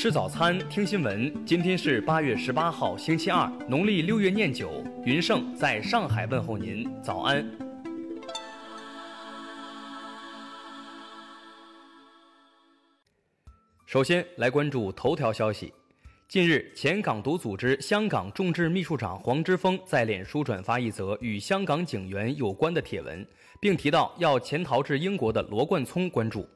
吃早餐，听新闻。今天是八月十八号，星期二，农历六月廿九。云盛在上海问候您，早安。首先来关注头条消息。近日，前港独组织香港众志秘书长黄之锋在脸书转发一则与香港警员有关的帖文，并提到要潜逃至英国的罗冠聪关注。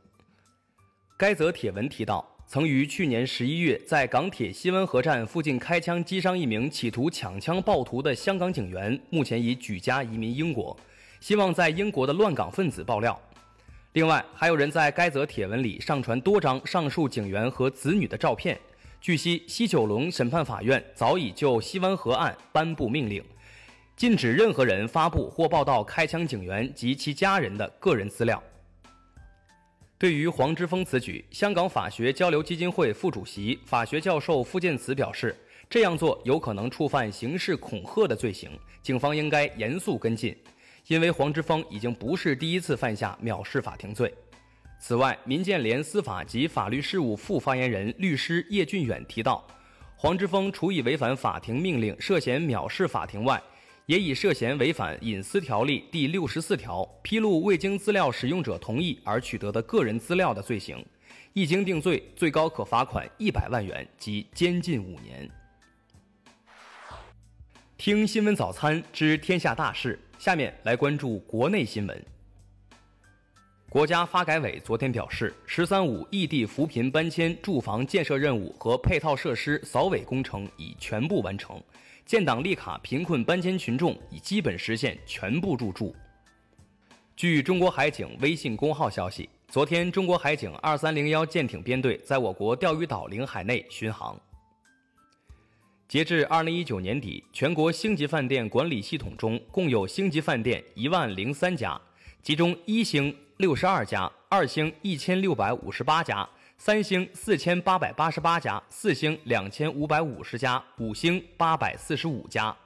该则帖文提到，曾于去年十一月在港铁西湾河站附近开枪击伤一名企图抢枪暴徒的香港警员，目前已举家移民英国，希望在英国的乱港分子爆料。另外，还有人在该则帖文里上传多张上述警员和子女的照片。据悉，西九龙审判法院早已就西湾河案颁布命令，禁止任何人发布或报道开枪警员及其家人的个人资料。对于黄之锋此举，香港法学交流基金会副主席、法学教授傅建慈表示，这样做有可能触犯刑事恐吓的罪行，警方应该严肃跟进，因为黄之锋已经不是第一次犯下藐视法庭罪。此外，民建联司法及法律事务副发言人律师叶俊远提到，黄之锋除以违反法庭命令涉嫌藐视法庭外，也以涉嫌违反隐私条例第六十四条披露未经资料使用者同意而取得的个人资料的罪行，一经定罪，最高可罚款一百万元及监禁五年。听新闻早餐知天下大事，下面来关注国内新闻。国家发改委昨天表示，“十三五”异地扶贫搬迁住房建设任务和配套设施扫尾工程已全部完成，建档立卡贫困搬迁群众已基本实现全部入住。据中国海警微信公号消息，昨天，中国海警二三零幺舰艇编队在我国钓鱼岛领海内巡航。截至二零一九年底，全国星级饭店管理系统中共有星级饭店一万零三家，其中一星。六十二家，二星一千六百五十八家，三星四千八百八十八家，四星两千五百五十家，五星八百四十五家。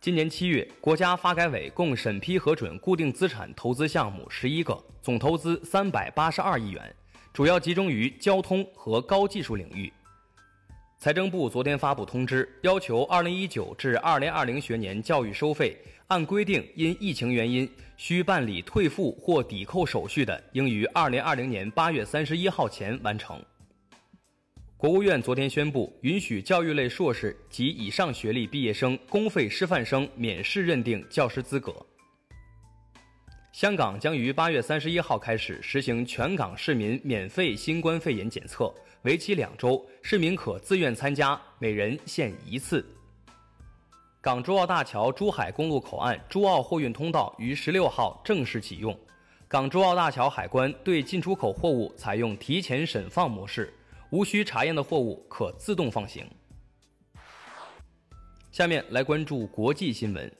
今年七月，国家发改委共审批核准固定资产投资项目十一个，总投资三百八十二亿元，主要集中于交通和高技术领域。财政部昨天发布通知，要求二零一九至二零二零学年教育收费按规定因疫情原因需办理退付或抵扣手续的，应于二零二零年八月三十一号前完成。国务院昨天宣布，允许教育类硕士及以上学历毕业生、公费师范生免试认定教师资格。香港将于八月三十一号开始实行全港市民免费新冠肺炎检测，为期两周，市民可自愿参加，每人限一次。港珠澳大桥珠海公路口岸珠澳货运通道于十六号正式启用，港珠澳大桥海关对进出口货物采用提前审放模式，无需查验的货物可自动放行。下面来关注国际新闻。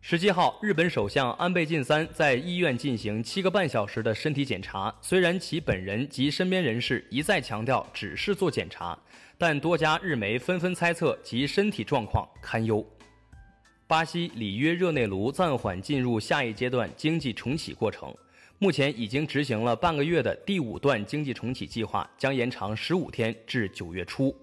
十七号，日本首相安倍晋三在医院进行七个半小时的身体检查。虽然其本人及身边人士一再强调只是做检查，但多家日媒纷纷猜测其身体状况堪忧。巴西里约热内卢暂缓进入下一阶段经济重启过程，目前已经执行了半个月的第五段经济重启计划将延长十五天至九月初。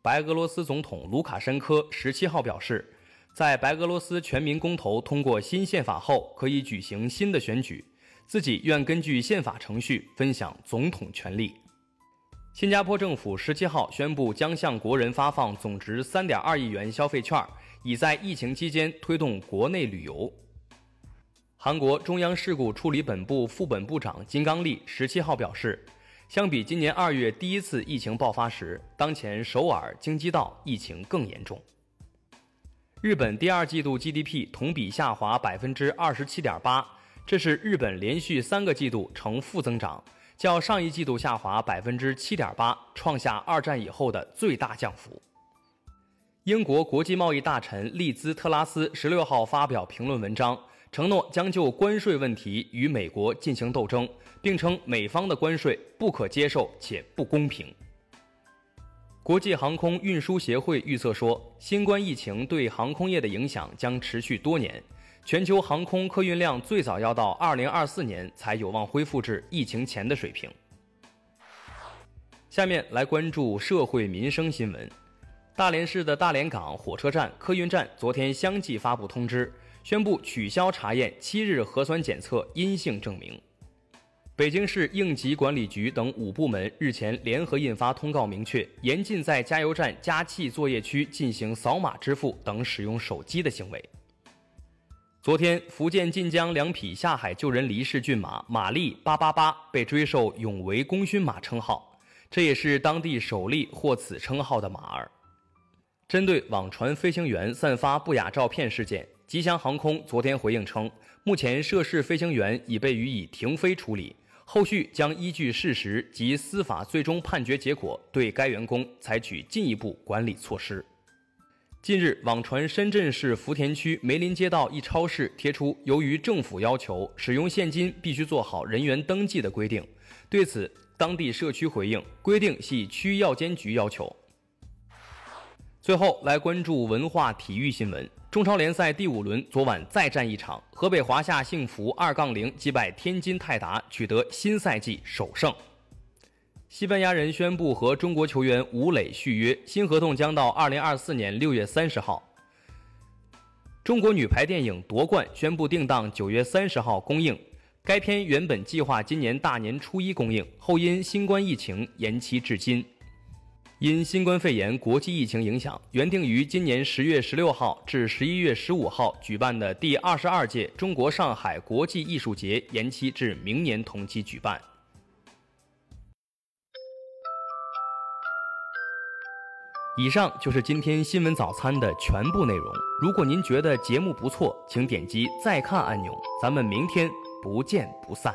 白俄罗斯总统卢卡申科十七号表示。在白俄罗斯全民公投通过新宪法后，可以举行新的选举。自己愿根据宪法程序分享总统权力。新加坡政府十七号宣布将向国人发放总值三点二亿元消费券，以在疫情期间推动国内旅游。韩国中央事故处理本部副本部长金刚利十七号表示，相比今年二月第一次疫情爆发时，当前首尔、京畿道疫情更严重。日本第二季度 GDP 同比下滑百分之二十七点八，这是日本连续三个季度呈负增长，较上一季度下滑百分之七点八，创下二战以后的最大降幅。英国国际贸易大臣利兹特拉斯十六号发表评论文章，承诺将就关税问题与美国进行斗争，并称美方的关税不可接受且不公平。国际航空运输协会预测说，新冠疫情对航空业的影响将持续多年，全球航空客运量最早要到2024年才有望恢复至疫情前的水平。下面来关注社会民生新闻。大连市的大连港火车站、客运站昨天相继发布通知，宣布取消查验七日核酸检测阴性证明。北京市应急管理局等五部门日前联合印发通告，明确严禁在加油站加气作业区进行扫码支付等使用手机的行为。昨天，福建晋江两匹下海救人离世骏马“马力八八八”被追授“永为功勋马”称号，这也是当地首例获此称号的马儿。针对网传飞行员散发不雅照片事件，吉祥航空昨天回应称，目前涉事飞行员已被予以停飞处理。后续将依据事实及司法最终判决结果，对该员工采取进一步管理措施。近日，网传深圳市福田区梅林街道一超市贴出，由于政府要求使用现金必须做好人员登记的规定，对此，当地社区回应，规定系区药监局要求。最后来关注文化体育新闻。中超联赛第五轮昨晚再战一场，河北华夏幸福二杠零击败天津泰达，取得新赛季首胜。西班牙人宣布和中国球员吴磊续约，新合同将到二零二四年六月三十号。中国女排电影《夺冠》宣布定档九月三十号公映，该片原本计划今年大年初一公映，后因新冠疫情延期至今。因新冠肺炎国际疫情影响，原定于今年十月十六号至十一月十五号举办的第二十二届中国上海国际艺术节延期至明年同期举办。以上就是今天新闻早餐的全部内容。如果您觉得节目不错，请点击再看按钮。咱们明天不见不散。